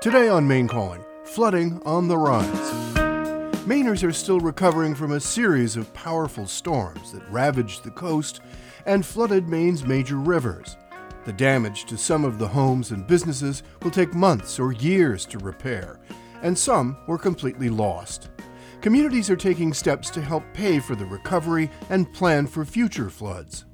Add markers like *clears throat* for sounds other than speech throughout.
Today on Maine Calling, flooding on the rise. Mainers are still recovering from a series of powerful storms that ravaged the coast and flooded Maine's major rivers. The damage to some of the homes and businesses will take months or years to repair, and some were completely lost. Communities are taking steps to help pay for the recovery and plan for future floods.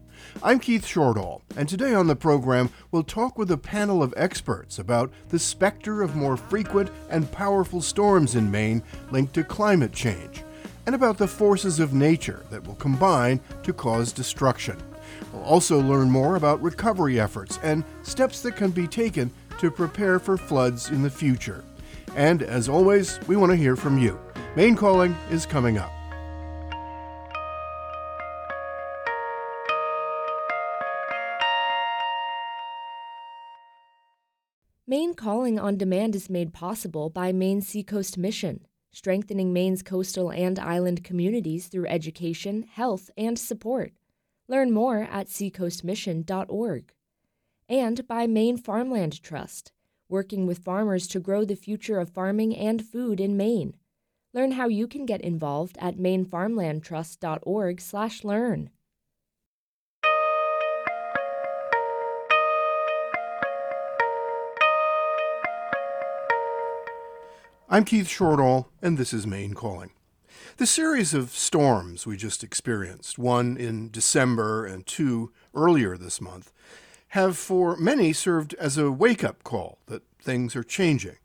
I'm Keith Shortall, and today on the program, we'll talk with a panel of experts about the specter of more frequent and powerful storms in Maine linked to climate change, and about the forces of nature that will combine to cause destruction. We'll also learn more about recovery efforts and steps that can be taken to prepare for floods in the future. And as always, we want to hear from you. Maine Calling is coming up. Calling on Demand is made possible by Maine Seacoast Mission, strengthening Maine's coastal and island communities through education, health, and support. Learn more at seacoastmission.org. And by Maine Farmland Trust, working with farmers to grow the future of farming and food in Maine. Learn how you can get involved at mainefarmlandtrust.org/learn. I'm Keith Shortall, and this is Maine Calling. The series of storms we just experienced, one in December and two earlier this month, have for many served as a wake up call that things are changing.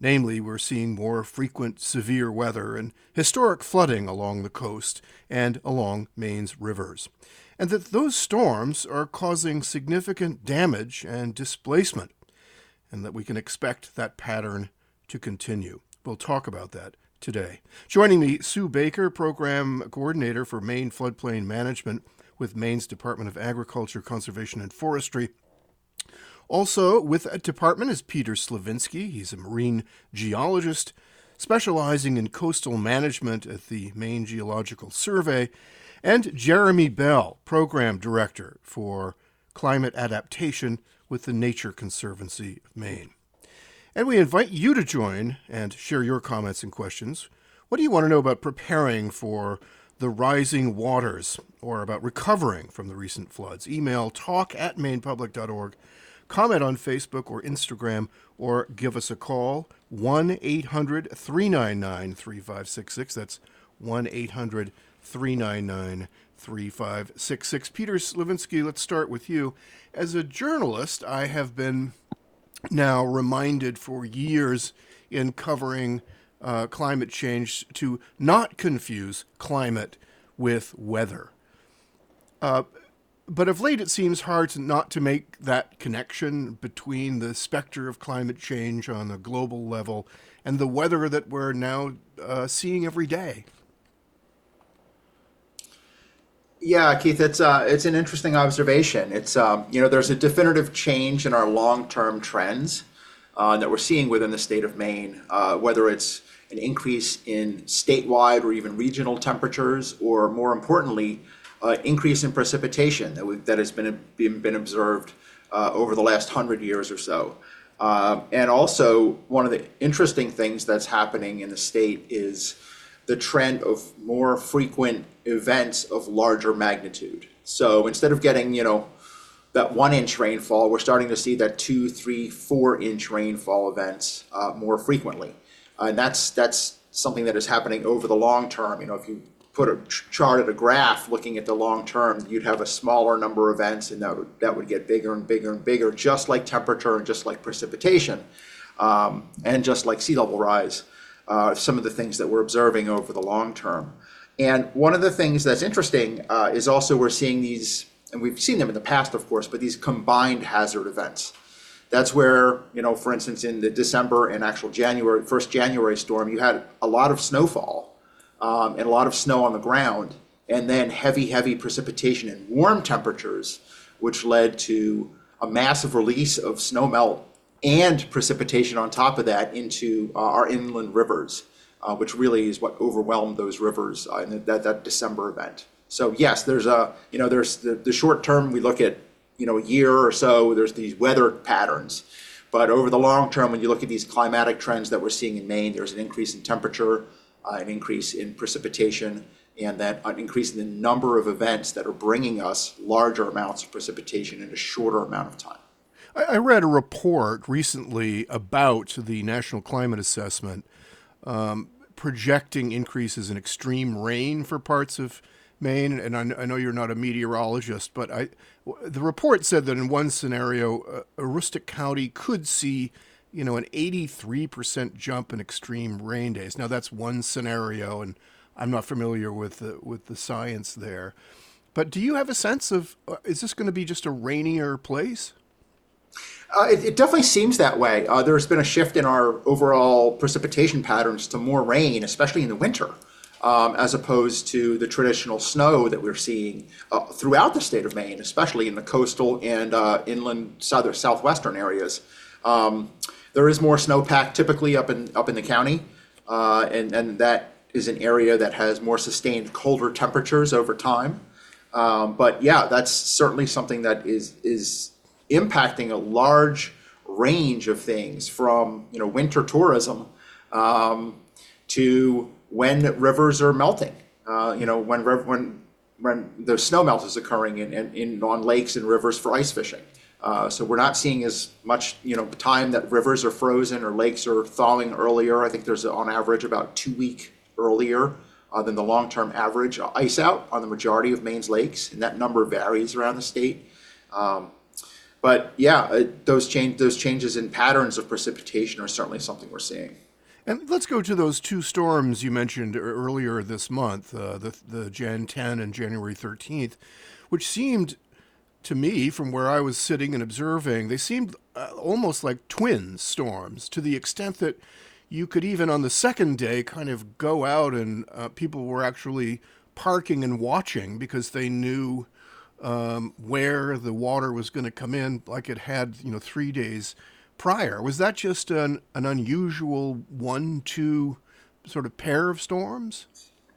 Namely, we're seeing more frequent severe weather and historic flooding along the coast and along Maine's rivers, and that those storms are causing significant damage and displacement, and that we can expect that pattern to continue. We'll talk about that today. Joining me, Sue Baker, Program Coordinator for Maine Floodplain Management with Maine's Department of Agriculture, Conservation, and Forestry. Also with that department is Peter Slovinsky. He's a marine geologist specializing in coastal management at the Maine Geological Survey, and Jeremy Bell, Program Director for Climate Adaptation with the Nature Conservancy of Maine. And we invite you to join and share your comments and questions. What do you want to know about preparing for the rising waters or about recovering from the recent floods? Email talk at mainepublic.org, comment on Facebook or Instagram, or give us a call 1 800 399 3566. That's 1 800 399 3566. Peter Slovinsky, let's start with you. As a journalist, I have been now reminded for years in covering uh, climate change to not confuse climate with weather. Uh, but of late, it seems hard to not to make that connection between the specter of climate change on a global level and the weather that we're now uh, seeing every day. Yeah, Keith, it's uh, it's an interesting observation. It's um, you know there's a definitive change in our long-term trends uh, that we're seeing within the state of Maine, uh, whether it's an increase in statewide or even regional temperatures, or more importantly, uh, increase in precipitation that, we, that has been, been, been observed uh, over the last hundred years or so. Uh, and also, one of the interesting things that's happening in the state is the trend of more frequent events of larger magnitude. So instead of getting, you know, that one inch rainfall, we're starting to see that two, three, four inch rainfall events uh, more frequently. Uh, and that's that's something that is happening over the long term. You know, if you put a ch- chart at a graph looking at the long term, you'd have a smaller number of events, and that would that would get bigger and bigger and bigger, just like temperature and just like precipitation, um, and just like sea level rise. Uh, some of the things that we're observing over the long term. And one of the things that's interesting uh, is also we're seeing these, and we've seen them in the past, of course, but these combined hazard events. That's where, you know, for instance, in the December and actual January, first January storm, you had a lot of snowfall um, and a lot of snow on the ground, and then heavy, heavy precipitation and warm temperatures, which led to a massive release of snow melt and precipitation on top of that into uh, our inland rivers, uh, which really is what overwhelmed those rivers uh, in that, that December event. So yes, there's a you know there's the, the short term we look at you know a year or so. There's these weather patterns, But over the long term, when you look at these climatic trends that we're seeing in Maine, there's an increase in temperature, uh, an increase in precipitation, and then an increase in the number of events that are bringing us larger amounts of precipitation in a shorter amount of time. I read a report recently about the National Climate Assessment um, projecting increases in extreme rain for parts of Maine. And I, I, know you're not a meteorologist, but I, the report said that in one scenario, uh, Aroostook County could see, you know, an 83% jump in extreme rain days. Now that's one scenario, and I'm not familiar with the, with the science there. But do you have a sense of uh, is this going to be just a rainier place? Uh, it, it, definitely seems that way. Uh, there's been a shift in our overall precipitation patterns to more rain, especially in the winter, um, as opposed to the traditional snow that we're seeing uh, throughout the state of Maine, especially in the coastal and uh, inland southern southwestern areas. Um, there is more snowpack typically up in up in the county, uh, and and that is an area that has more sustained colder temperatures over time. Um, but yeah, that's certainly something that is is impacting a large range of things from you know winter tourism um, to when rivers are melting. Uh, you know when when when the snow melt is occurring in, in, in on lakes and rivers for ice fishing. Uh, so we're not seeing as much you know time that rivers are frozen or lakes are thawing earlier. I think there's on average about two week earlier uh, than the long term average ice out on the majority of Maine's lakes, and that number varies around the state. Um, but yeah, uh, those change those changes in patterns of precipitation are certainly something we're seeing. And let's go to those two storms you mentioned earlier this month, uh, the the Jan 10 and January 13th, which seemed to me, from where I was sitting and observing, they seemed uh, almost like twin storms to the extent that you could even on the second day kind of go out and uh, people were actually parking and watching because they knew um, where the water was going to come in, like it had, you know, three days prior. Was that just an, an unusual one, two sort of pair of storms?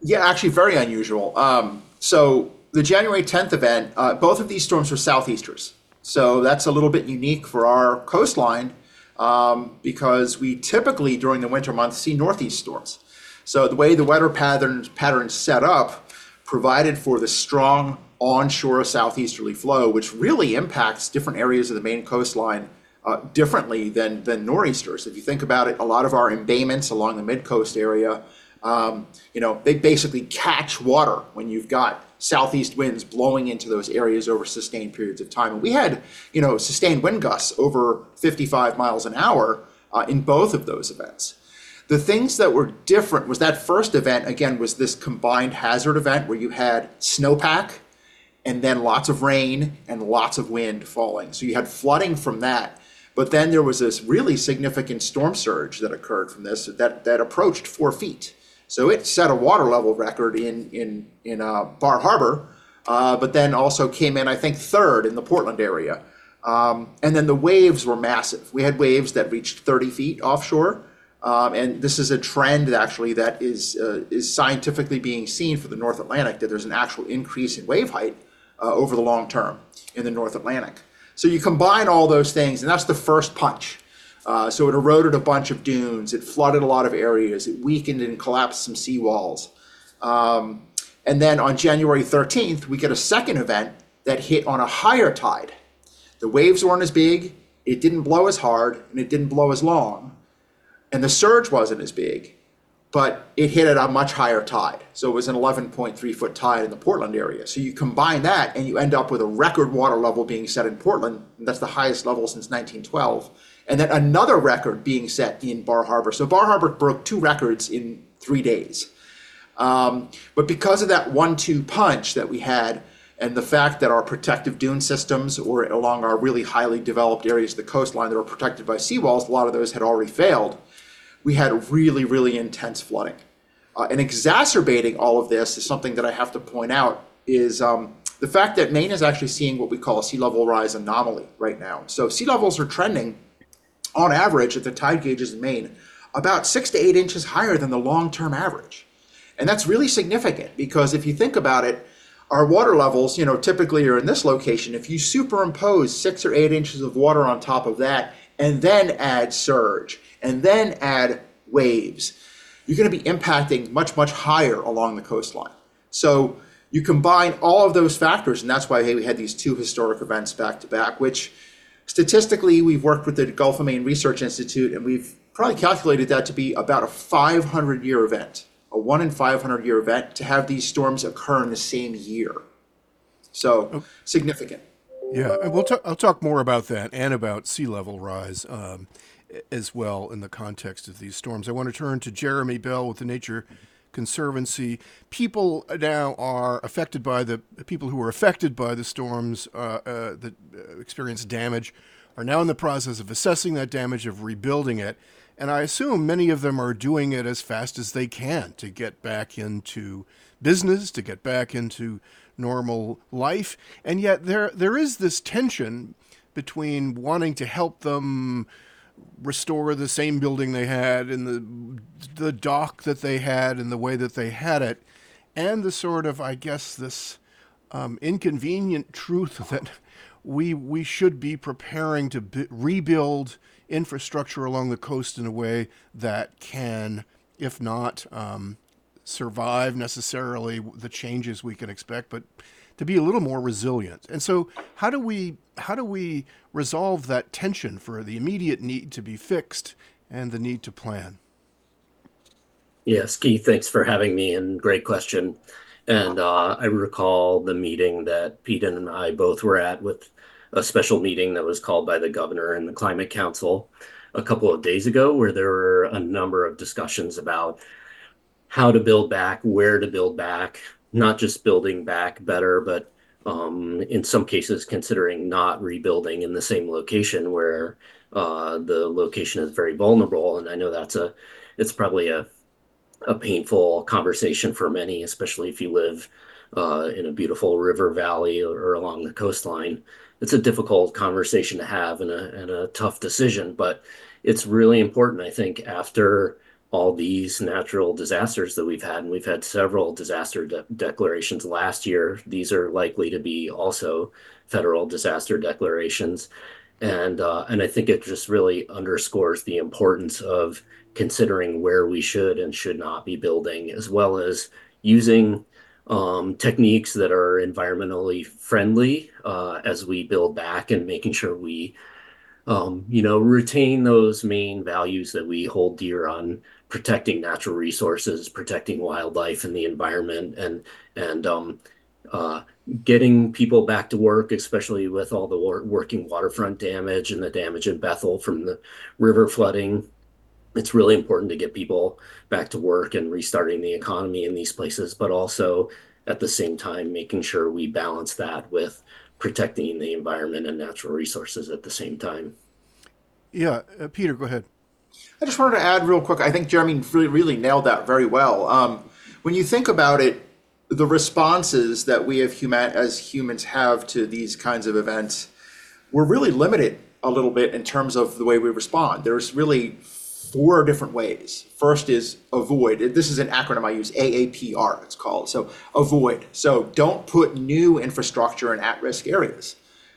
Yeah, actually, very unusual. Um, so the January 10th event, uh, both of these storms were southeasters. So that's a little bit unique for our coastline um, because we typically during the winter months see northeast storms. So the way the weather patterns patterns set up provided for the strong onshore southeasterly flow, which really impacts different areas of the Maine coastline uh, differently than, than nor'easters. If you think about it, a lot of our embayments along the mid-coast area, um, you know, they basically catch water when you've got southeast winds blowing into those areas over sustained periods of time. And we had, you know, sustained wind gusts over 55 miles an hour uh, in both of those events. The things that were different was that first event, again, was this combined hazard event where you had snowpack and then lots of rain and lots of wind falling. So you had flooding from that. But then there was this really significant storm surge that occurred from this that, that approached four feet. So it set a water level record in, in, in uh, Bar Harbor, uh, but then also came in, I think, third in the Portland area. Um, and then the waves were massive. We had waves that reached 30 feet offshore. Um, and this is a trend actually that is, uh, is scientifically being seen for the North Atlantic, that there's an actual increase in wave height uh, over the long term in the North Atlantic. So you combine all those things, and that's the first punch. Uh, so it eroded a bunch of dunes, it flooded a lot of areas, it weakened and collapsed some seawalls. Um, and then on January 13th, we get a second event that hit on a higher tide. The waves weren't as big, it didn't blow as hard, and it didn't blow as long, and the surge wasn't as big but it hit at a much higher tide. So it was an 11.3 foot tide in the Portland area. So you combine that and you end up with a record water level being set in Portland. that's the highest level since 1912. And then another record being set in Bar Harbor. So Bar Harbor broke two records in three days. Um, but because of that one two punch that we had, and the fact that our protective dune systems or along our really highly developed areas of the coastline that are protected by seawalls, a lot of those had already failed we had really, really intense flooding. Uh, and exacerbating all of this is something that I have to point out is um, the fact that Maine is actually seeing what we call a sea level rise anomaly right now. So sea levels are trending on average at the tide gauges in Maine about six to eight inches higher than the long term average. And that's really significant because if you think about it, our water levels, you know, typically are in this location. If you superimpose six or eight inches of water on top of that, and then add surge, and then add waves, you're going to be impacting much, much higher along the coastline. So you combine all of those factors, and that's why hey, we had these two historic events back to back, which statistically we've worked with the Gulf of Maine Research Institute, and we've probably calculated that to be about a 500 year event, a one in 500 year event to have these storms occur in the same year. So significant. Yeah, and we'll talk, I'll talk more about that and about sea level rise um, as well in the context of these storms. I want to turn to Jeremy Bell with the Nature Conservancy. People now are affected by the people who were affected by the storms uh, uh, that uh, experienced damage are now in the process of assessing that damage, of rebuilding it. And I assume many of them are doing it as fast as they can to get back into business, to get back into normal life. And yet there there is this tension between wanting to help them restore the same building they had and the the dock that they had and the way that they had it, and the sort of I guess this um, inconvenient truth *laughs* that we we should be preparing to b- rebuild infrastructure along the coast in a way that can, if not um, survive necessarily the changes we can expect, but to be a little more resilient. And so, how do we how do we resolve that tension for the immediate need to be fixed and the need to plan? Yes, Keith, thanks for having me and great question. And uh, I recall the meeting that Pete and I both were at with a special meeting that was called by the governor and the climate council a couple of days ago, where there were a number of discussions about how to build back, where to build back, not just building back better, but um, in some cases considering not rebuilding in the same location where uh, the location is very vulnerable. And I know that's a, it's probably a, a painful conversation for many, especially if you live uh, in a beautiful river valley or, along the coastline. It's a difficult conversation to have and a, and a tough decision, but it's really important, I think, after all these natural disasters that we've had, and we've had several disaster de- declarations last year. These are likely to be also federal disaster declarations, and uh, and I think it just really underscores the importance of considering where we should and should not be building, as well as using um, techniques that are environmentally friendly uh, as we build back and making sure we um, you know, retain those main values that we hold dear on protecting natural resources, protecting wildlife and the environment, and and um, uh, getting people back to work, especially with all the wor- working waterfront damage and the damage in Bethel from the river flooding. It's really important to get people back to work and restarting the economy in these places, but also at the same time making sure we balance that with protecting the environment and natural resources at the same time. Yeah, uh, Peter, go ahead. I just wanted to add real quick. I think Jeremy really, really nailed that very well. Um, when you think about it, the responses that we have as humans have to these kinds of events, we're really limited a little bit in terms of the way we respond. There's really four different ways. First is avoid. This is an acronym I use, AAPR, it's called. So avoid. So don't put new infrastructure in at-risk areas.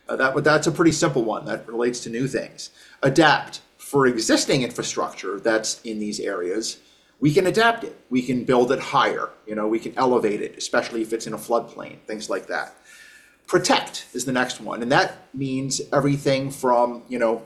Uh, that, that's a pretty simple one that relates to new things. Adapt for existing infrastructure that's in these areas, we can adapt it. We can build it higher. You know, we can elevate it, especially if it's in a floodplain, things like that. Protect is the next one, and that means everything from you know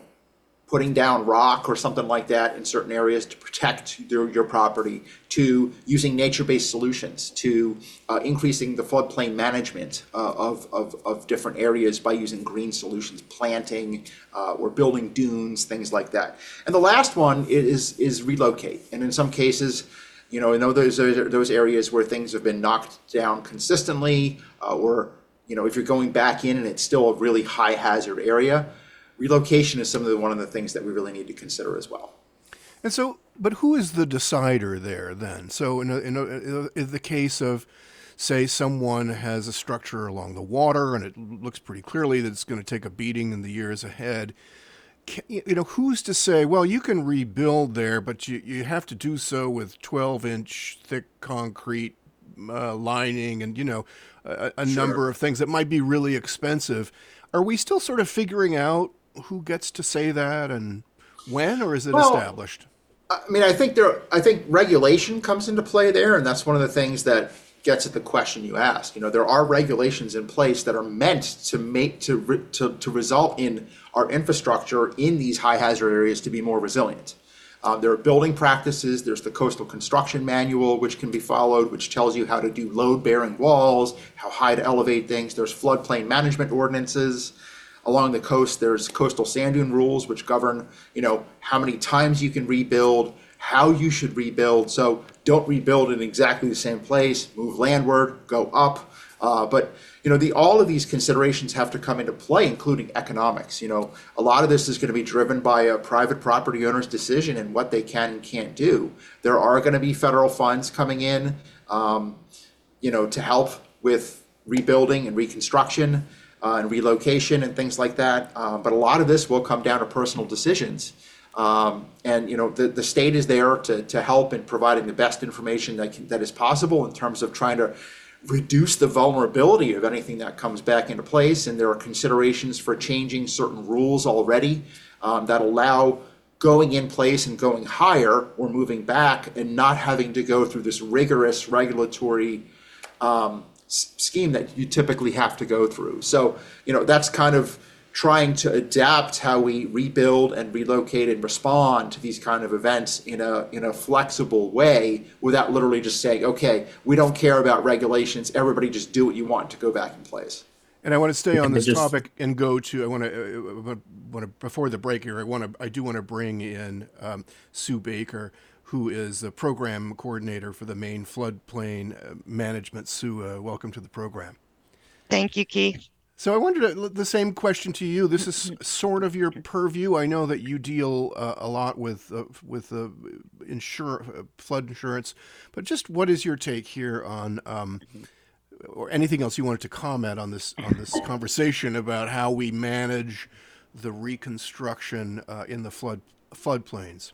putting down rock or something like that in certain areas to protect your, your property, to using nature-based solutions, to uh, increasing the floodplain management uh, of, of, of, different areas by using green solutions, planting uh, or building dunes, things like that. And the last one is, is relocate. And in some cases, you know, in those, those areas where things have been knocked down consistently, uh, or, you know, if you're going back in and it's still a really high hazard area, relocation is some of the, one of the things that we really need to consider as well. And so, but who is the decider there then? So, in, a, in, a, in the case of, say, someone has a structure along the water and it looks pretty clearly that it's going to take a beating in the years ahead. you know, who's to say, well, you can rebuild there, but you, you have to do so with 12 inch thick concrete uh, lining and, you know, a, a sure. number of things that might be really expensive. Are we still sort of figuring out who gets to say that and when, or is it Well, established? I mean, I think there, I think regulation comes into play there, and that's one of the things that gets at the question you asked. You know, there are regulations in place that are meant to make to re, to, to result in our infrastructure in these high hazard areas to be more resilient. Um, there are building practices. There's the coastal construction manual, which can be followed, which tells you how to do load bearing walls, how high to elevate things. There's floodplain management ordinances along the coast there's coastal sand dune rules which govern you know how many times you can rebuild how you should rebuild. So don't rebuild in exactly the same place move landward go up. Uh, but you know the all of these considerations have to come into play including economics. You know a lot of this is going to be driven by a private property owner's decision and what they can and can't do. There are going to be federal funds coming in um, you know to help with rebuilding and reconstruction and relocation and things like that. Um, but a lot of this will come down to personal decisions. Um, and you know the, the state is there to, to help in providing the best information that can, that is possible in terms of trying to reduce the vulnerability of anything that comes back into place. And there are considerations for changing certain rules already um, that allow going in place and going higher or moving back and not having to go through this rigorous regulatory um, scheme that you typically have to go through. So, you know, that's kind of trying to adapt how we rebuild and relocate and respond to these kind of events in a in a flexible way without literally just saying, okay, we don't care about regulations, everybody just do what you want to go back in place. And I want to stay on this just- topic and go to. I want to. Uh, want to before the break here. I want to. I do want to bring in um, Sue Baker, who is the program coordinator for the Maine floodplain uh, management. Sue, uh, welcome to the program. Thank you, Keith. So I wondered uh, the same question to you. This is sort of your purview. I know that you deal uh, a lot with uh, with uh, insur- uh, flood insurance, but just what is your take here on, um, or anything else you wanted to comment on this on this conversation about how we manage the reconstruction uh, in the flood floodplains?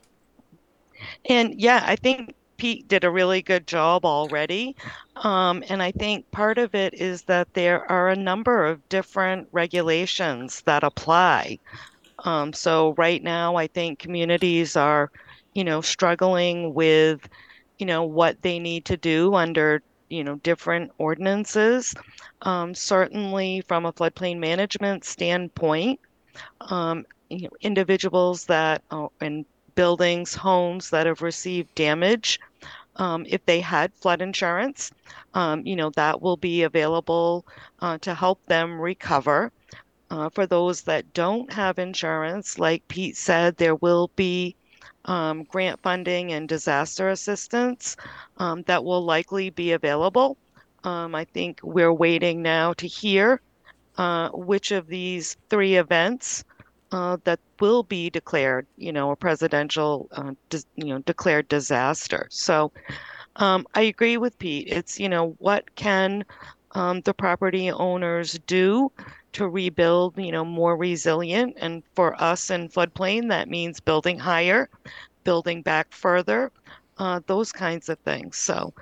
And yeah, I think Pete did a really good job already. Um, and I think part of it is that there are a number of different regulations that apply. Um, so right now, I think communities are, you know, struggling with, you know, what they need to do under, you know, different ordinances. Um, certainly from a floodplain management standpoint, um, you know, individuals that are in buildings, homes that have received damage, um, if they had flood insurance, um, you know, that will be available uh, to help them recover. Uh, for those that don't have insurance, like Pete said, there will be um, grant funding and disaster assistance um, that will likely be available. Um, I think we're waiting now to hear uh, which of these three events uh, that will be declared, you know, a presidential, uh, you know, declared disaster. So um, I agree with Pete. It's, you know, what can um, the property owners do to rebuild, you know, more resilient? And for us in floodplain, that means building higher, building back further, uh, those kinds of things. So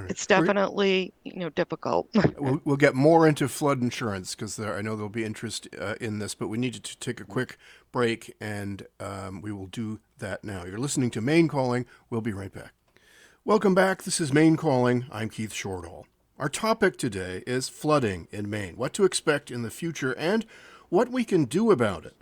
right. it's definitely, you know, difficult. *laughs* We'll, we'll get more into flood insurance because I know there'll be interest uh, in this, but we need to take a quick break and um, we will do that now. You're listening to Maine Calling. We'll be right back. Welcome back. This is Maine Calling. I'm Keith Shortall. Our topic today is flooding in Maine, what to expect in the future, and what we can do about it.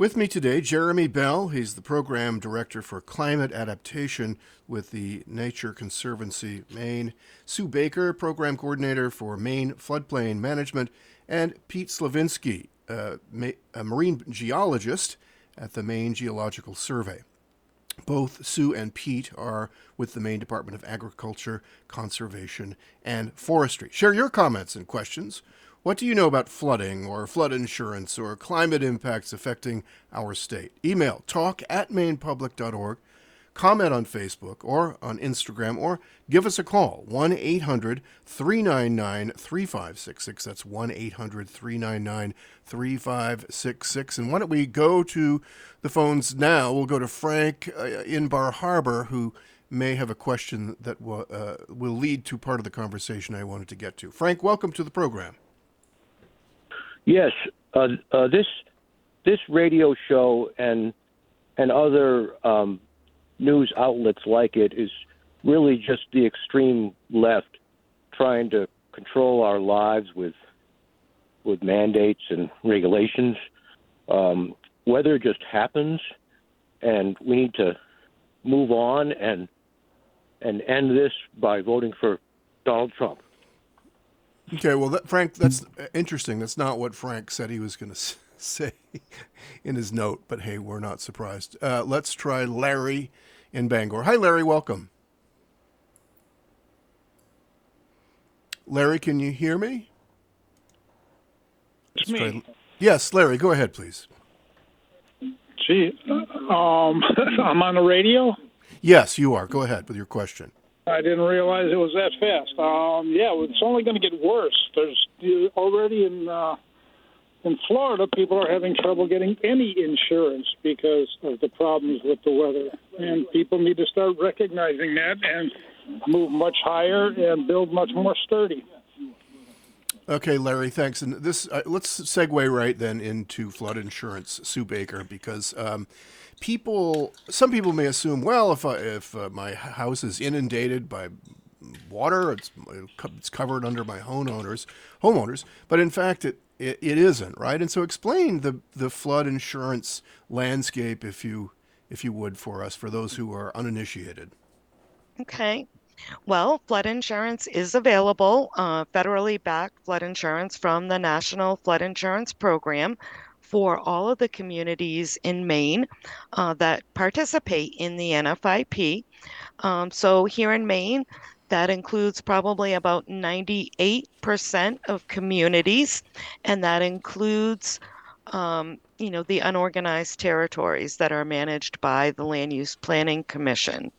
With me today, Jeremy Bell. He's the program director for climate adaptation with the Nature Conservancy Maine. Sue Baker, program coordinator for Maine floodplain management, and Pete Slovinsky, uh, ma- a marine geologist at the Maine Geological Survey. Both Sue and Pete are with the Maine Department of Agriculture, Conservation, and Forestry. Share your comments and questions. What do you know about flooding or flood insurance or climate impacts affecting our state? Email talk at mainepublic.org, comment on Facebook or on Instagram, or give us a call 1 800 399 3566. That's 1 800 399 3566. And why don't we go to the phones now? We'll go to Frank uh, in Bar Harbor, who may have a question that will, uh, will lead to part of the conversation I wanted to get to. Frank, welcome to the program. Yes, uh, uh, this this radio show and and other um, news outlets like it is really just the extreme left trying to control our lives with with mandates and regulations. Um, weather just happens, and we need to move on and and end this by voting for Donald Trump. Okay, well, that, Frank, that's interesting. That's not what Frank said he was going *laughs* to say in his note, but hey, we're not surprised. Uh, let's try Larry in Bangor. Hi, Larry. Welcome. Larry, can you hear me? It's Let's me. try- Yes, Larry, go ahead, please. Gee, um, *laughs* I'm on the radio. Yes, you are. Go ahead with your question. I didn't realize it was that fast. Um, yeah, it's only going to get worse. There's already in uh, in Florida, people are having trouble getting any insurance because of the problems with the weather, and people need to start recognizing that and move much higher and build much more sturdy. Okay, Larry, thanks. And this, uh, let's segue right then into flood insurance, Sue Baker, because um, people, some people may assume, well, if I, if uh, my house is inundated by water, it's it's covered under my homeowners, homeowners, but in fact, it, it it isn't, right? And so, explain the the flood insurance landscape, if you if you would, for us, for those who are uninitiated. Okay. Well, flood insurance is available, uh, federally backed flood insurance from the National Flood Insurance Program for all of the communities in Maine uh, that participate in the NFIP. Um, so here in Maine, that includes probably about 98% of communities, and that includes um, you know, the unorganized territories that are managed by the Land Use Planning Commission.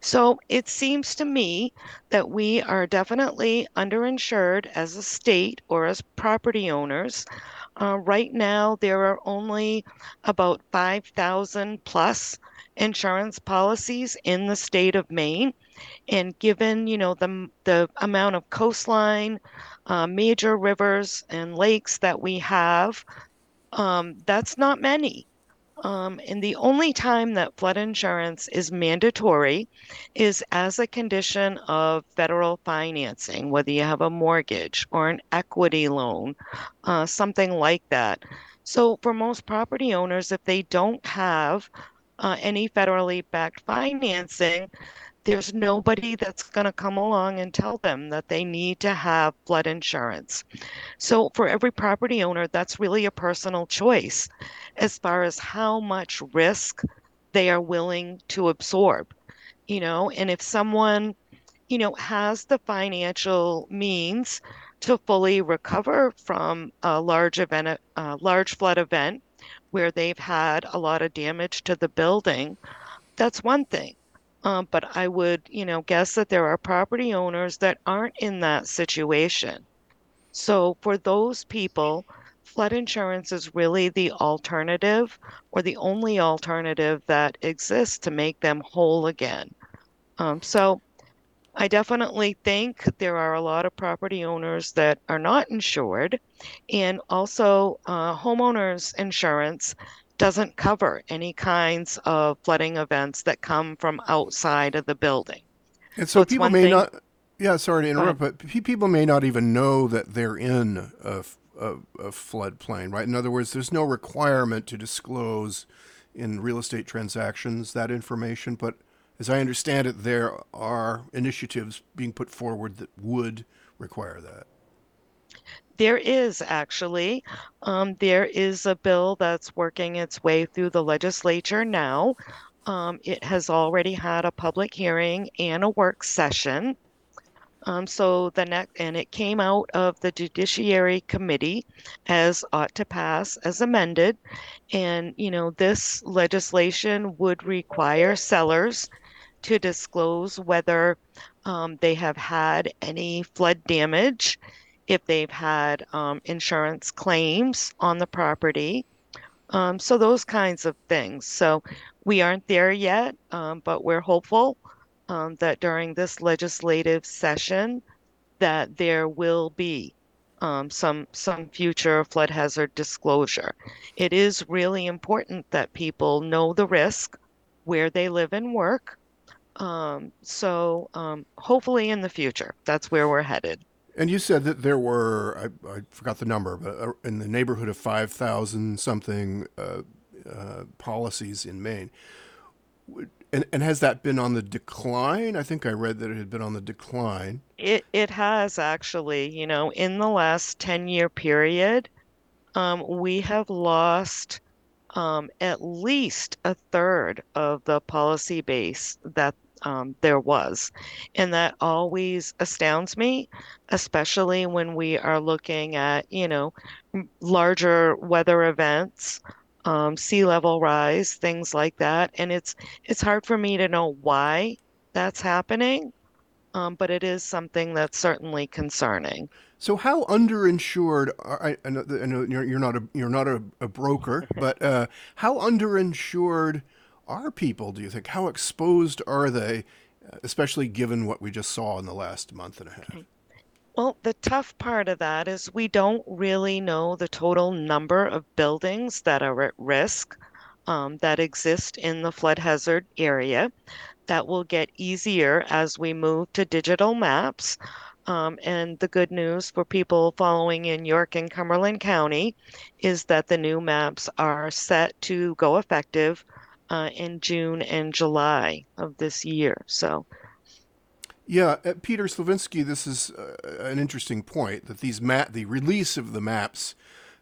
So it seems to me that we are definitely underinsured as a state or as property owners. Uh, right now, there are only about 5,000 plus insurance policies in the state of Maine. And given, you know, the, the amount of coastline, uh, major rivers and lakes that we have, um, that's not many. Um, and the only time that flood insurance is mandatory is as a condition of federal financing, whether you have a mortgage or an equity loan, uh, something like that. So, for most property owners, if they don't have uh, any federally backed financing, there's nobody that's going to come along and tell them that they need to have flood insurance. So, for every property owner, that's really a personal choice as far as how much risk they are willing to absorb. You know, and if someone, you know, has the financial means to fully recover from a large event, a large flood event where they've had a lot of damage to the building, that's one thing. Um, but I would, you know, guess that there are property owners that aren't in that situation. So for those people, flood insurance is really the alternative or the only alternative that exists to make them whole again. Um, so I definitely think there are a lot of property owners that are not insured, and also uh, homeowners insurance doesn't cover any kinds of flooding events that come from outside of the building. And So so people may thing- not. Yeah, sorry to interrupt, but people may not even know that they're in a floodplain, right? In other words, there's no requirement to disclose in real estate transactions that information. But as I understand it, there are initiatives being put forward that would require that. There is actually, um, there is a bill that's working its way through the legislature now. Um, it has already had a public hearing and a work session. Um, so the next, and it came out of the Judiciary Committee as ought to pass as amended. And, you know, this legislation would require sellers to disclose whether um, they have had any flood damage, if they've had um, insurance claims on the property. Um, so those kinds of things. So we aren't there yet, um, but we're hopeful um, that during this legislative session that there will be um, some some future flood hazard disclosure. It is really important that people know the risk where they live and work. Um, so um, hopefully in the future, that's where we're headed. And you said that there were, I, I forgot the number, but uh, in the neighborhood of 5,000 something uh, uh, policies in Maine. And, and has that been on the decline? I think I read that it had been on the decline. It it has actually, you know, in the last 10 year period, um, we have lost um, at least a third of the policy base that um, there was. And that always astounds me, especially when we are looking at, you know, larger weather events um, sea level rise, things like that. And it's it's hard for me to know why that's happening, um, but it is something that's certainly concerning. So how underinsured? Are, I, I know, I know you're, you're not a you're not a, a broker, *laughs* but uh, how underinsured are people? Do you think? How exposed are they, especially given what we just saw in the last month and a half? Well, the tough part of that is we don't really know the total number of buildings that are at risk um, that exist in the flood hazard area. That will get easier as we move to digital maps. Um, and the good news for people following in York and Cumberland County is that the new maps are set to go effective uh, in June and July of this year. So yeah, uh, Peter Slovinsky, this is uh, an interesting point that these map, the release of the maps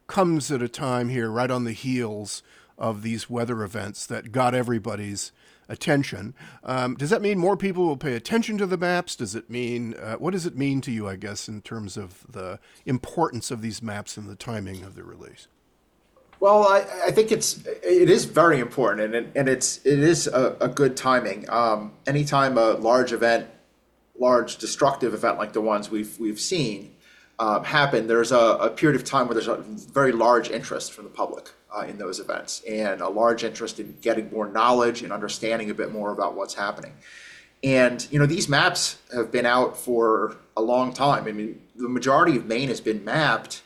comes at a time here right on the heels of these weather events that got everybody's attention. Um, does that mean more people will pay attention to the maps? Does it mean, uh, what does it mean to you, I guess, in terms of the importance of these maps and the timing of the release? Well, I, I think it's it is very important, and it, and it's it is a, a good timing. Um, anytime a large event large destructive event like the ones we've we've seen um, happen, there's a, a, period of time where there's a very large interest from the public uh, in those events, and a large interest in getting more knowledge and understanding a bit more about what's happening. And you know these maps have been out for a long time. I mean, the majority of Maine has been mapped,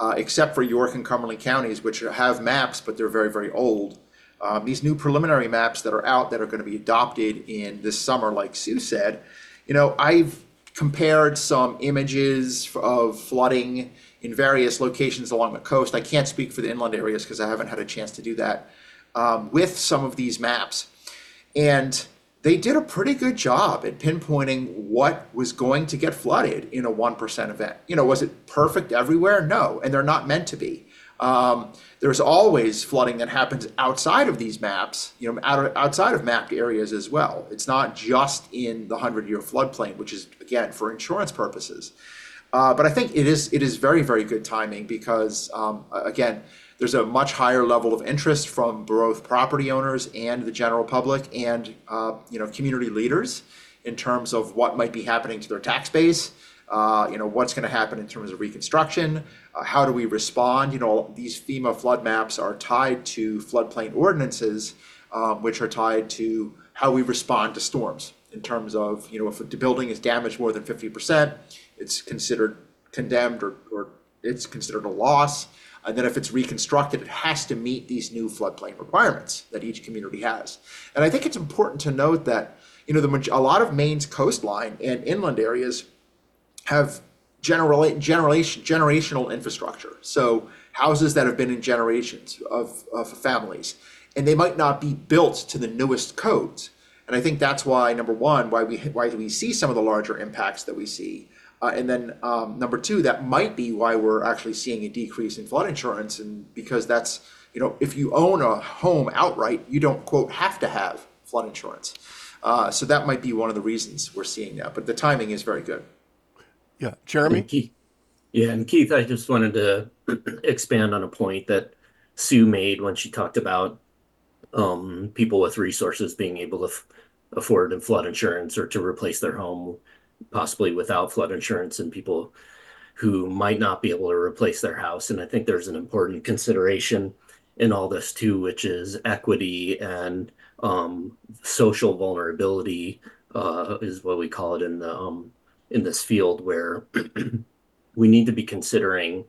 uh, except for York and Cumberland counties, which have maps, but they're very very old. Um, these new preliminary maps that are out that are going to be adopted in this summer, like Sue said, you know, I've compared some images of flooding in various locations along the coast. I can't speak for the inland areas because I haven't had a chance to do that um, with some of these maps. And they did a pretty good job at pinpointing what was going to get flooded in a 1% event. You know, was it perfect everywhere? No, and they're not meant to be. Um, there's always flooding that happens outside of these maps, you know, out, outside of mapped areas as well. It's not just in the 100 year floodplain, which is, again, for insurance purposes. Uh, but I think it is it is very very good timing because um, again there's a much higher level of interest from both property owners and the general public and uh, you know community leaders in terms of what might be happening to their tax base uh, you know, what's going to happen in terms of reconstruction? Uh, how do we respond? You know, these FEMA flood maps are tied to floodplain ordinances, um, which are tied to how we respond to storms in terms of, you know, if the building is damaged more than 50%, it's considered condemned or, or it's considered a loss. And then if it's reconstructed, it has to meet these new floodplain requirements that each community has. And I think it's important to note that, you know, the, a lot of Maine's coastline and inland areas have general, generation, generational infrastructure. So houses that have been in generations of, of families, and they might not be built to the newest codes. And I think that's why number one, why we why we see some of the larger impacts that we see, uh, and then um, number two, that might be why we're actually seeing a decrease in flood insurance, and because that's you know if you own a home outright, you don't quote have to have flood insurance. Uh, so that might be one of the reasons we're seeing that. But the timing is very good. Yeah, Jeremy. And Keith, yeah, and Keith, I just wanted to *clears throat* expand on a point that Sue made when she talked about um, people with resources being able to f- afford flood insurance or to replace their home, possibly without flood insurance, and people who might not be able to replace their house. And I think there's an important consideration in all this too, which is equity and um, social vulnerability uh, is what we call it in the um, in this field where *clears throat* we need to be considering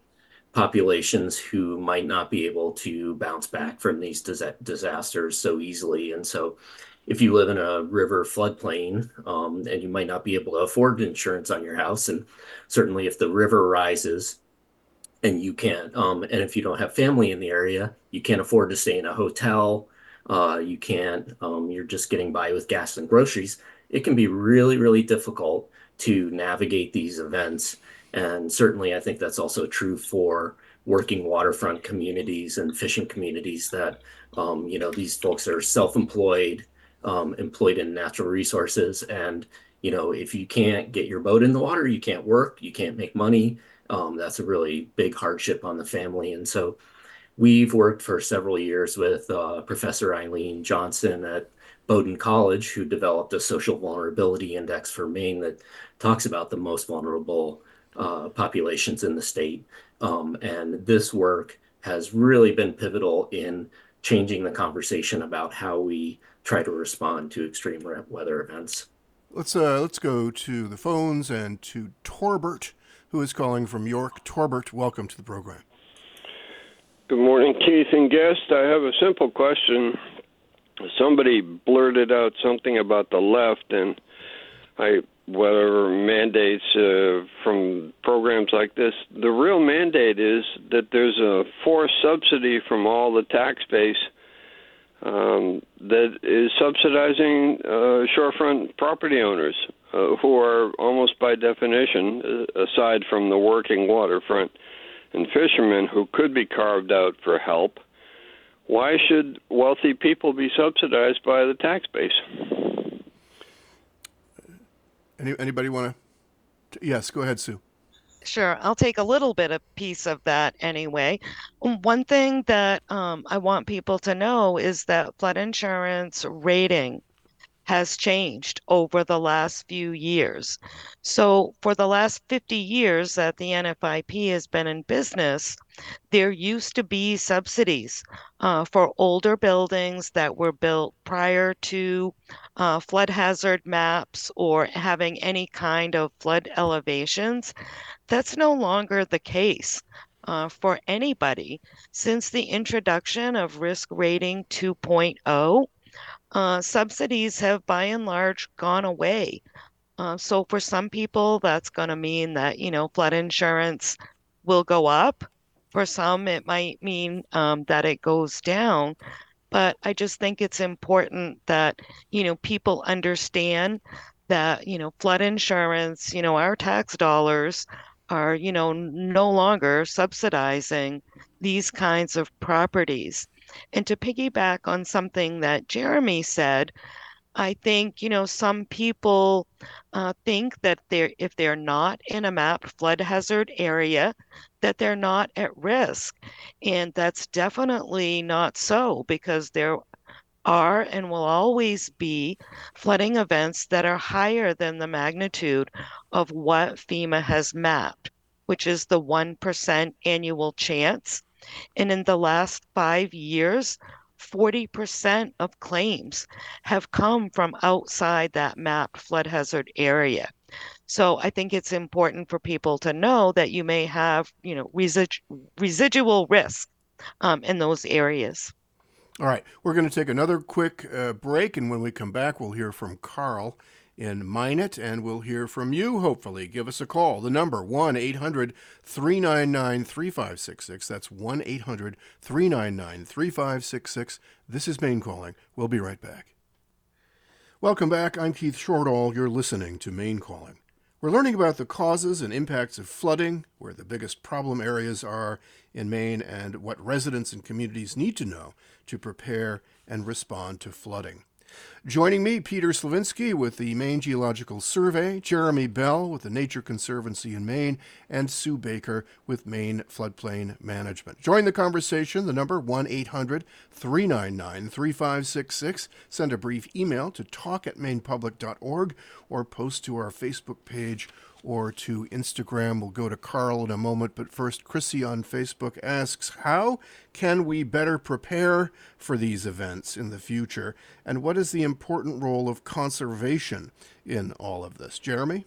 populations who might not be able to bounce back from these dis- disasters so easily. And so, if you live in a river floodplain um, and you might not be able to afford insurance on your house, and certainly if the river rises and you can't, um, and if you don't have family in the area, you can't afford to stay in a hotel. Uh, you can't, um, you're just getting by with gas and groceries. It can be really, really difficult to navigate these events and certainly, I think that's also true for working waterfront communities and fishing communities that, um, you know, these folks are self employed, um, employed in natural resources. And, you know, if you can't get your boat in the water, you can't work, you can't make money. Um, that's a really big hardship on the family. And so we've worked for several years with uh, Professor Eileen Johnson at Bowdoin College, who developed a social vulnerability index for Maine that talks about the most vulnerable uh, populations in the state. Um, and this work has really been pivotal in changing the conversation about how we try to respond to extreme weather events. Let's uh, let's go to the phones and to Torbert, who is calling from York. Torbert, welcome to the program. Good morning, Keith and guest. I have a simple question. Somebody blurted out something about the left, and I whatever mandates uh, from programs like this. The real mandate is that there's a forced subsidy from all the tax base um, that is subsidizing uh, shorefront property owners, uh, who are almost by definition, uh, aside from the working waterfront and fishermen who could be carved out for help. Why should wealthy people be subsidized by the tax base? Any, anybody want to? Yes, go ahead, Sue. Sure, I'll take a little bit of piece of that anyway. Um, one thing that um, I want people to know is that flood insurance rating has changed over the last few years. So, for the last 50 years that the NFIP has been in business, there used to be subsidies uh, for older buildings that were built prior to uh, flood hazard maps or having any kind of flood elevations. That's no longer the case. Uh, for anybody since the introduction of risk rating 2.0 uh, subsidies have by and large gone away. Uh, so for some people, that's going to mean that, you know, flood insurance will go up. For some, it might mean um, that it goes down. But I just think it's important that, you know, people understand that, you know, flood insurance, you know, our tax dollars are, you know, no longer subsidizing these kinds of properties. And to piggyback on something that Jeremy said, I think, you know, some people uh, think that they're, if they're not in a mapped flood hazard area, that they're not at risk. And that's definitely not so because there are and will always be flooding events that are higher than the magnitude of what FEMA has mapped, which is the 1% annual chance and in the last five years, 40% of claims have come from outside that mapped flood hazard area. So I think it's important for people to know that you may have, you know, resid- residual risk um, in those areas. All right, we're going to take another quick uh, break, and when we come back, we'll hear from Carl in Minot, and we'll hear from you, hopefully. Give us a call. The number, 1 800 399 3566. That's 1 800 399 3566. This is Maine Calling. We'll be right back. Welcome back. I'm Keith Shortall. You're listening to Maine Calling. We're learning about the causes and impacts of flooding, where the biggest problem areas are in Maine, and what residents and communities need to know to prepare and respond to flooding. Joining me, Peter Slovinsky with the Maine Geological Survey, Jeremy Bell with the Nature Conservancy in Maine, and Sue Baker with Maine Floodplain Management. Join the conversation, the number 1 800 399 3566. Send a brief email to talk at mainepublic.org or post to our Facebook page or to Instagram. We'll go to Carl in a moment, but first, Chrissy on Facebook asks, How can we better prepare for these events in the future? And what is the important role of conservation in all of this? Jeremy?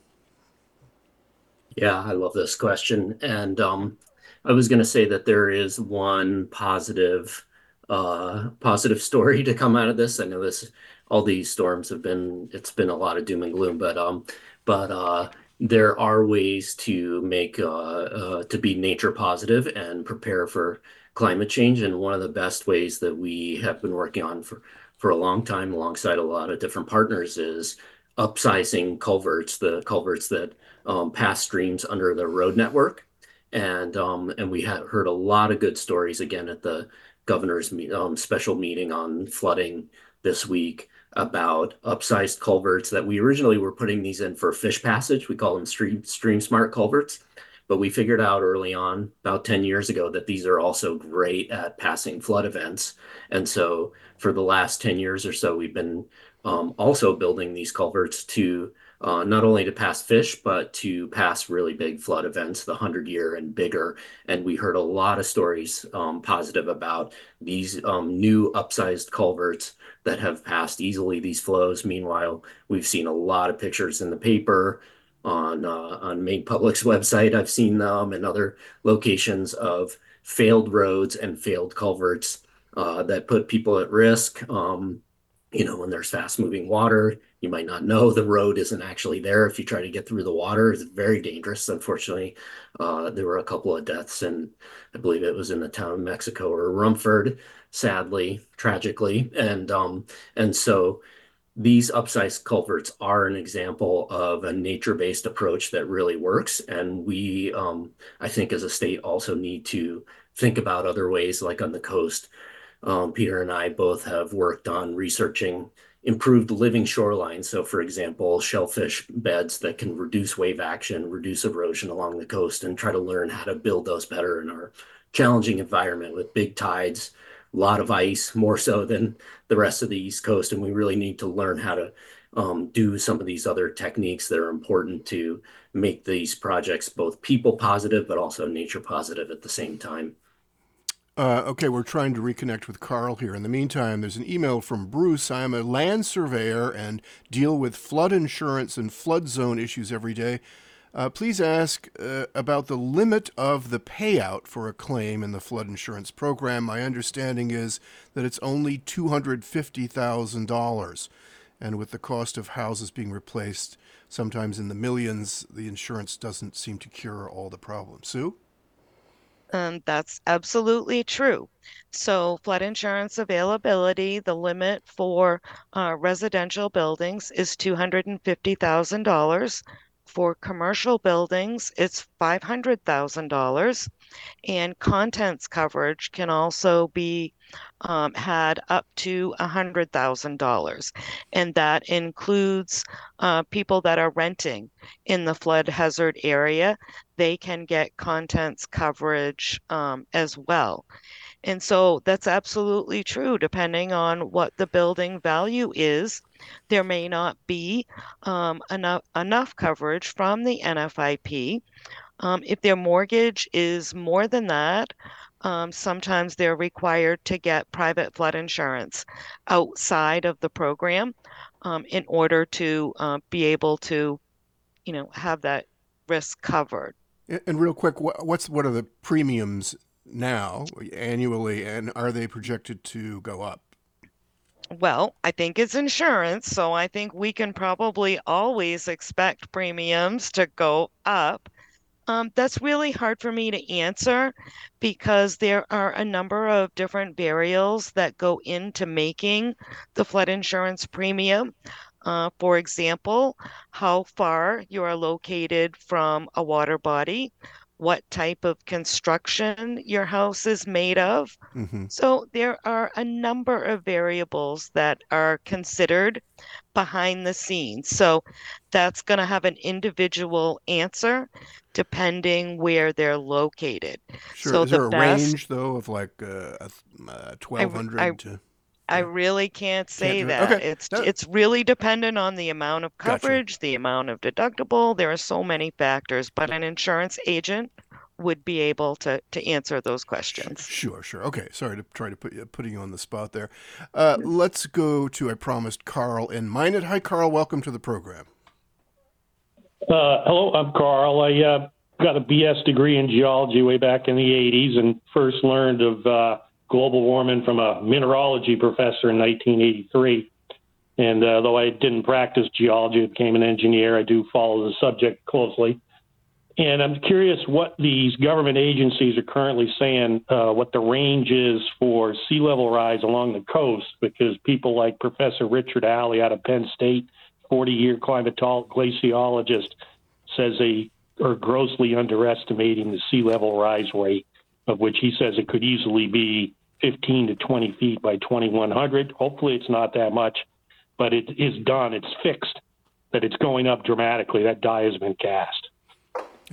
Yeah, I love this question. And um, I was going to say that there is one positive uh, positive *laughs* story to come out of this. I know this all these storms have been it's been a lot of doom and gloom, but um, but uh, there are ways to make uh, uh, to be nature positive and prepare for climate change. And one of the best ways that we have been working on for for a long time, alongside a lot of different partners, is upsizing culverts, the culverts that um, pass streams under the road network. And um, and we had heard a lot of good stories again at the governor's um, special meeting on flooding this week about upsized culverts that we originally were putting these in for fish passage. We call them stream stream smart culverts, but we figured out early on about 10 years ago that these are also great at passing flood events. And so for the last 10 years or so, we've been um, also building these culverts to uh, not only to pass fish, but to pass really big flood events, the 100 year and bigger. And we heard a lot of stories um, positive about these um, new upsized culverts that have passed easily these flows. Meanwhile, we've seen a lot of pictures in the paper on uh, on Maine Public's website. I've seen them and other locations of failed roads and failed culverts uh, that put people at risk. Um, you know, when there's fast moving water, you might not know the road isn't actually there. If you try to get through the water, it's very dangerous. Unfortunately, uh, there were a couple of deaths, and I believe it was in the town of Mexico or Rumford, sadly, tragically, and um, and so these upsized culverts are an example of a nature-based approach that really works. And we, um, I think, as a state, also need to think about other ways, like on the coast um, Peter and I both have worked on researching improved living shorelines. So, for example, shellfish beds that can reduce wave action, reduce erosion along the coast, and try to learn how to build those better in our challenging environment with big tides, a lot of ice, more so than the rest of the East Coast. And we really need to learn how to um, do some of these other techniques that are important to make these projects both people positive, but also nature positive at the same time. Uh, okay, we're trying to reconnect with Carl here. In the meantime, there's an email from Bruce. I'm a land surveyor and deal with flood insurance and flood zone issues every day. Uh, please ask uh, about the limit of the payout for a claim in the flood insurance program. My understanding is that it's only $250,000. And with the cost of houses being replaced, sometimes in the millions, the insurance doesn't seem to cure all the problems. Sue? Um, that's absolutely true. So, flood insurance availability, the limit for uh, residential buildings is $250,000. For commercial buildings, it's $500,000. And contents coverage can also be um, had up to $100,000. And that includes uh, people that are renting in the flood hazard area. They can get contents coverage um, as well. And so that's absolutely true. Depending on what the building value is, there may not be um, enough, enough coverage from the NFIP. Um, if their mortgage is more than that, um, sometimes they're required to get private flood insurance outside of the program um, in order to uh, be able to, you know, have that risk covered. And real quick, what's what are the premiums now annually, and are they projected to go up? Well, I think it's insurance, so I think we can probably always expect premiums to go up. Um, that's really hard for me to answer because there are a number of different variables that go into making the flood insurance premium. Uh, for example, how far you are located from a water body, what type of construction your house is made of. Mm-hmm. So there are a number of variables that are considered behind the scenes. So that's going to have an individual answer depending where they're located. Sure. So is the there a best, range though of like uh, uh, twelve hundred to? I really can't say can't that. Okay. It's no. it's really dependent on the amount of coverage, gotcha. the amount of deductible. There are so many factors, but an insurance agent would be able to to answer those questions. Sure, sure. Okay, sorry to try to put you putting you on the spot there. Uh, let's go to I promised Carl in Minot. Hi, Carl. Welcome to the program. Uh, hello, I'm Carl. I uh, got a BS degree in geology way back in the 80s and first learned of uh, global warming from a mineralogy professor in 1983. And uh, though I didn't practice geology, I became an engineer. I do follow the subject closely. And I'm curious what these government agencies are currently saying, uh, what the range is for sea level rise along the coast, because people like Professor Richard Alley out of Penn State, 40 year climatologist, glaciologist, says they are grossly underestimating the sea level rise rate, of which he says it could easily be 15 to 20 feet by 2100. Hopefully, it's not that much, but it is done. It's fixed that it's going up dramatically. That die has been cast.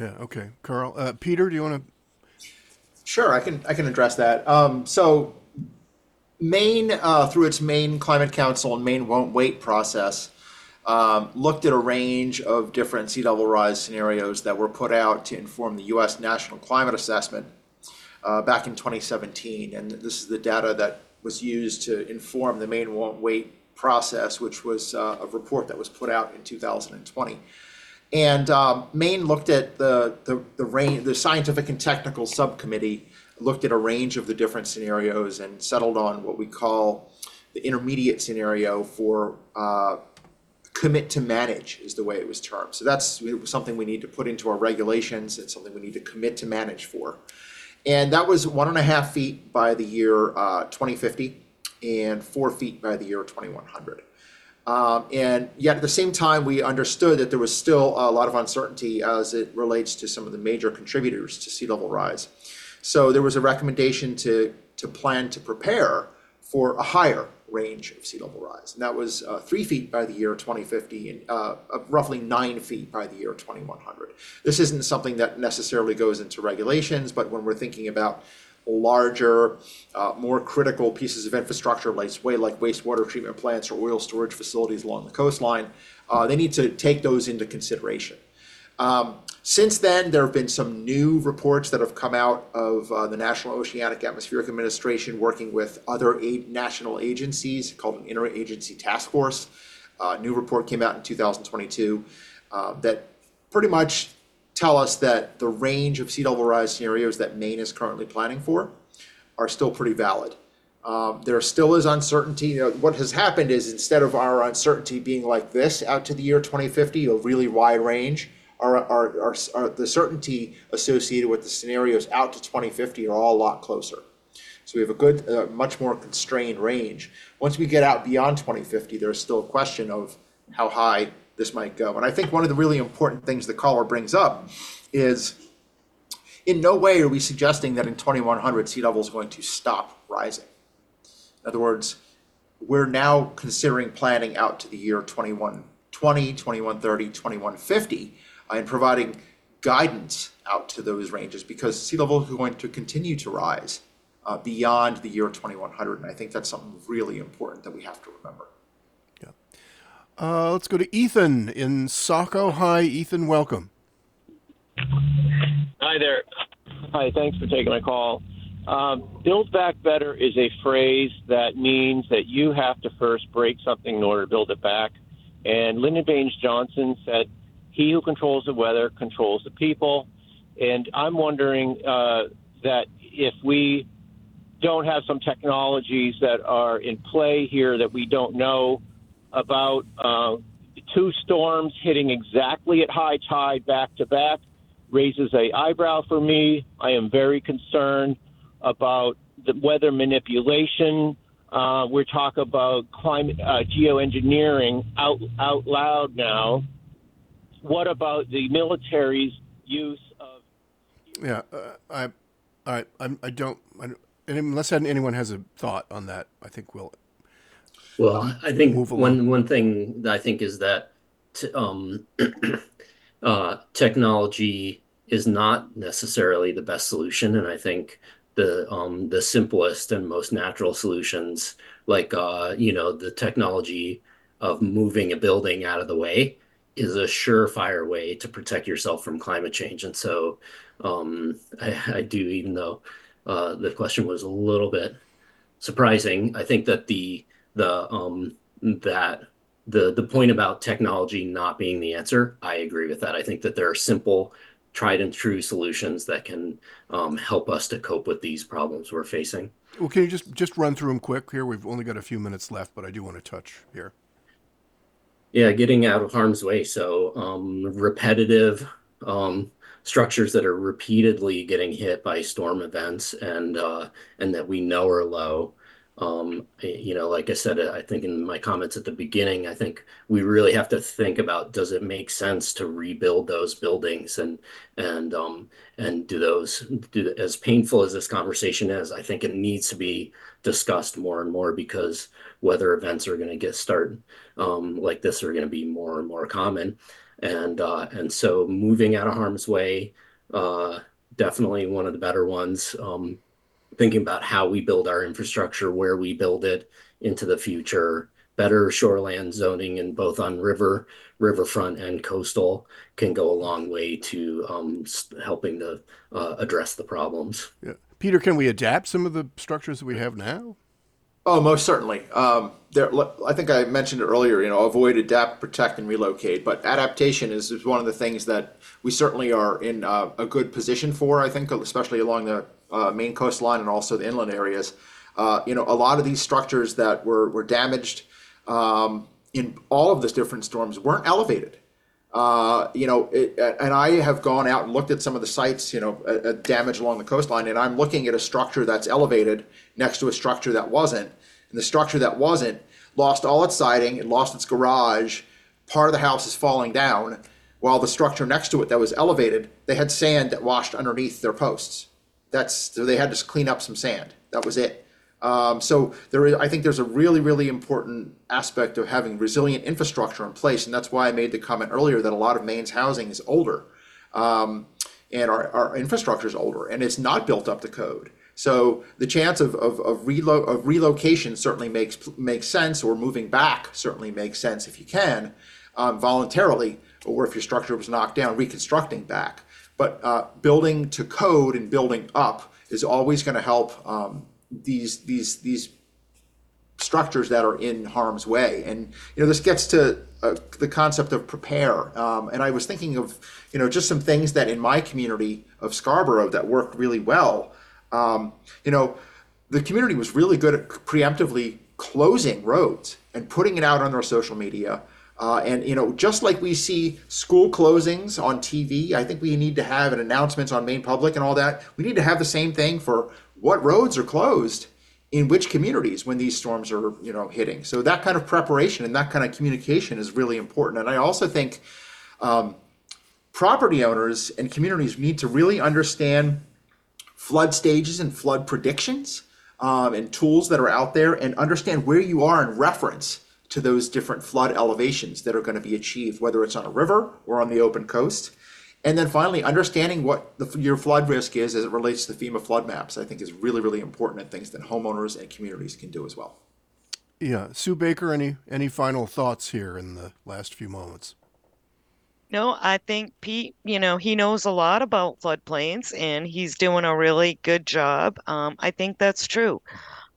Yeah. Okay, Carl. Uh, Peter, do you want to? Sure, I can I can address that. Um, so, Maine, uh, through its Maine Climate Council and Maine Won't Wait process, um, looked at a range of different sea level rise scenarios that were put out to inform the U.S. National Climate Assessment uh, back in 2017, and this is the data that was used to inform the Maine Won't Wait process, which was uh, a report that was put out in 2020. And um, Maine looked at the the the, range, the scientific and technical subcommittee looked at a range of the different scenarios and settled on what we call the intermediate scenario for uh, commit to manage is the way it was termed. So that's something we need to put into our regulations. It's something we need to commit to manage for. And that was one and a half feet by the year uh, 2050 and four feet by the year 2100. Um, and yet at the same time, we understood that there was still a lot of uncertainty as it relates to some of the major contributors to sea level rise. So there was a recommendation to, to plan to prepare for a higher range of sea level rise. And that was uh, three feet by the year 2050 and uh, roughly nine feet by the year 2100. This isn't something that necessarily goes into regulations, but when we're thinking about larger, uh, more critical pieces of infrastructure, like, like wastewater treatment plants or oil storage facilities along the coastline, uh, they need to take those into consideration. Um, since then, there have been some new reports that have come out of uh, the National Oceanic Atmospheric Administration working with other a- national agencies called an interagency task force. Uh, new report came out in 2022 uh, that pretty much tell us that the range of sea level rise scenarios that Maine is currently planning for are still pretty valid. Um, there still is uncertainty. You know, what has happened is instead of our uncertainty being like this out to the year 2050, a really wide range, our, our, our, our, the certainty associated with the scenarios out to 2050 are all a lot closer. So we have a good, uh, much more constrained range. Once we get out beyond 2050, there's still a question of how high this might go. And I think one of the really important things the caller brings up is in no way are we suggesting that in 2100 sea level is going to stop rising. In other words, we're now considering planning out to the year 2120, 2130, 2150 and providing guidance out to those ranges because sea level is going to continue to rise uh, beyond the year 2100. And I think that's something really important that we have to remember. Uh, let's go to Ethan in Saco. Hi, Ethan. Welcome. Hi there. Hi, thanks for taking my call. Um, build back better is a phrase that means that you have to first break something in order to build it back. And Lyndon Baines Johnson said he who controls the weather controls the people. And I'm wondering uh, that if we don't have some technologies that are in play here that we don't know about, uh, two storms hitting exactly at high tide back to back raises a eyebrow for me. I am very concerned about the weather manipulation. Uh, we're talking about climate uh, geoengineering out out loud now what about the military's use of? Yeah, uh, I, I, I'm, I don't, I don't, unless anyone has a thought on that, I think we'll. Well, I think one one thing that I think is that t- um, *clears throat* uh, technology is not necessarily the best solution, and I think the um, the simplest and most natural solutions, like uh, you know the technology of moving a building out of the way, is a surefire way to protect yourself from climate change. And so um, I, I, do, even though uh, the question was a little bit surprising, I think that the the um, that the the point about technology not being the answer, I agree with that. I think that there are simple, tried and true solutions that can um, help us to cope with these problems we're facing. Well, can you just just run through them quick here? We've only got a few minutes left, but I do want to touch here. Yeah, getting out of harm's way. So um, repetitive um, structures that are repeatedly getting hit by storm events and uh, and that we know are low. Um, you know, like I said, I think in my comments at the beginning, I think we really have to think about does it make sense to rebuild those buildings and and um, and do those do as painful as this conversation is. I think it needs to be discussed more and more because weather events are going to get started um, like this are going to be more and more common, and uh, and so moving out of harm's way, uh, definitely one of the better ones. Thinking about how we build our infrastructure, where we build it into the future, better shoreland zoning and both on river, riverfront and coastal can go a long way to um, helping to uh, address the problems. Yeah. Peter, can we adapt some of the structures that we have now? Oh, most certainly. Um, there, I think I mentioned it earlier. You know, avoid, adapt, protect, and relocate. But adaptation is, is one of the things that we certainly are in uh, a good position for. I think, especially along the uh, Maine coastline and also the inland areas. Uh, you know, a lot of these structures that were were damaged um, in all of the different storms weren't elevated. Uh, you know, it, and I have gone out and looked at some of the sites, you know, damage along the coastline, and I'm looking at a structure that's elevated next to a structure that wasn't, and the structure that wasn't lost all its siding, it lost its garage, part of the house is falling down, while the structure next to it that was elevated, they had sand that washed underneath their posts. That's so they had to clean up some sand. That was it. Um, so there is, I think there's a really, really important aspect of having resilient infrastructure in place, and that's why I made the comment earlier that a lot of Maine's housing is older, um, and our, our infrastructure is older, and it's not built up to code. So the chance of, of, of, relo- of relocation certainly makes makes sense, or moving back certainly makes sense if you can, um, voluntarily, or if your structure was knocked down, reconstructing back. But uh, building to code and building up is always going to help um, these these these structures that are in harm's way. And you know, this gets to uh, the concept of prepare. Um, and I was thinking of you know just some things that in my community of Scarborough that worked really well. Um, you know, the community was really good at preemptively closing roads and putting it out on their social media. Uh, and you know, just like we see school closings on TV, I think we need to have an announcements on Maine Public and all that. We need to have the same thing for what roads are closed in which communities when these storms are you know hitting. So that kind of preparation and that kind of communication is really important. And I also think um, property owners and communities need to really understand flood stages and flood predictions um, and tools that are out there and understand where you are in reference to those different flood elevations that are going to be achieved, whether it's on a river or on the open coast. And then finally, understanding what the, your flood risk is as it relates to the FEMA flood maps, I think is really, really important and things that homeowners and communities can do as well. Yeah. Sue Baker, any, any final thoughts here in the last few moments? No, I think Pete, you know, he knows a lot about floodplains and he's doing a really good job. Um, I think that's true.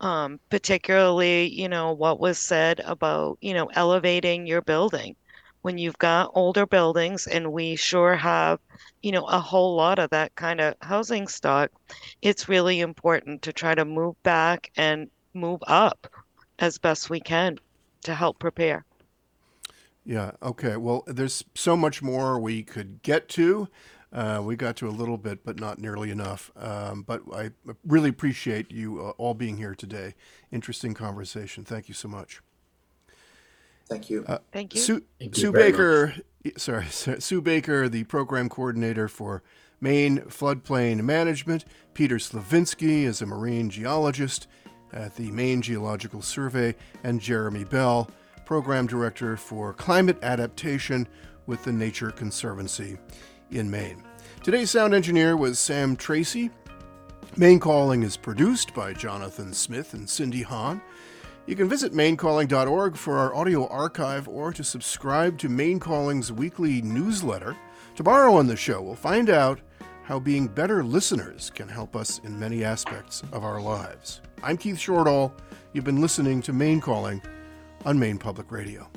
Um, particularly, you know, what was said about, you know, elevating your building when you've got older buildings, and we sure have, you know, a whole lot of that kind of housing stock, it's really important to try to move back and move up as best we can to help prepare. Yeah, okay. Well, there's so much more we could get to. Uh, we got to a little bit, but not nearly enough. Um, but I really appreciate you uh, all being here today. Interesting conversation. Thank you so much. Thank you. Uh, Thank you. Sue, Thank you Sue very Baker, sorry, *laughs* Sue Baker, the program coordinator for Maine Floodplain Management. Peter Slovinsky is a marine geologist at the Maine Geological Survey, and Jeremy Bell, program director for climate adaptation with the Nature Conservancy in Maine. Today's sound engineer was Sam Tracy. Maine Calling is produced by Jonathan Smith and Cindy Hahn. You can visit mainecalling.org for our audio archive or to subscribe to Maine Calling's weekly newsletter. Tomorrow on the show, we'll find out how being better listeners can help us in many aspects of our lives. I'm Keith Shortall. You've been listening to Maine Calling on Maine Public Radio.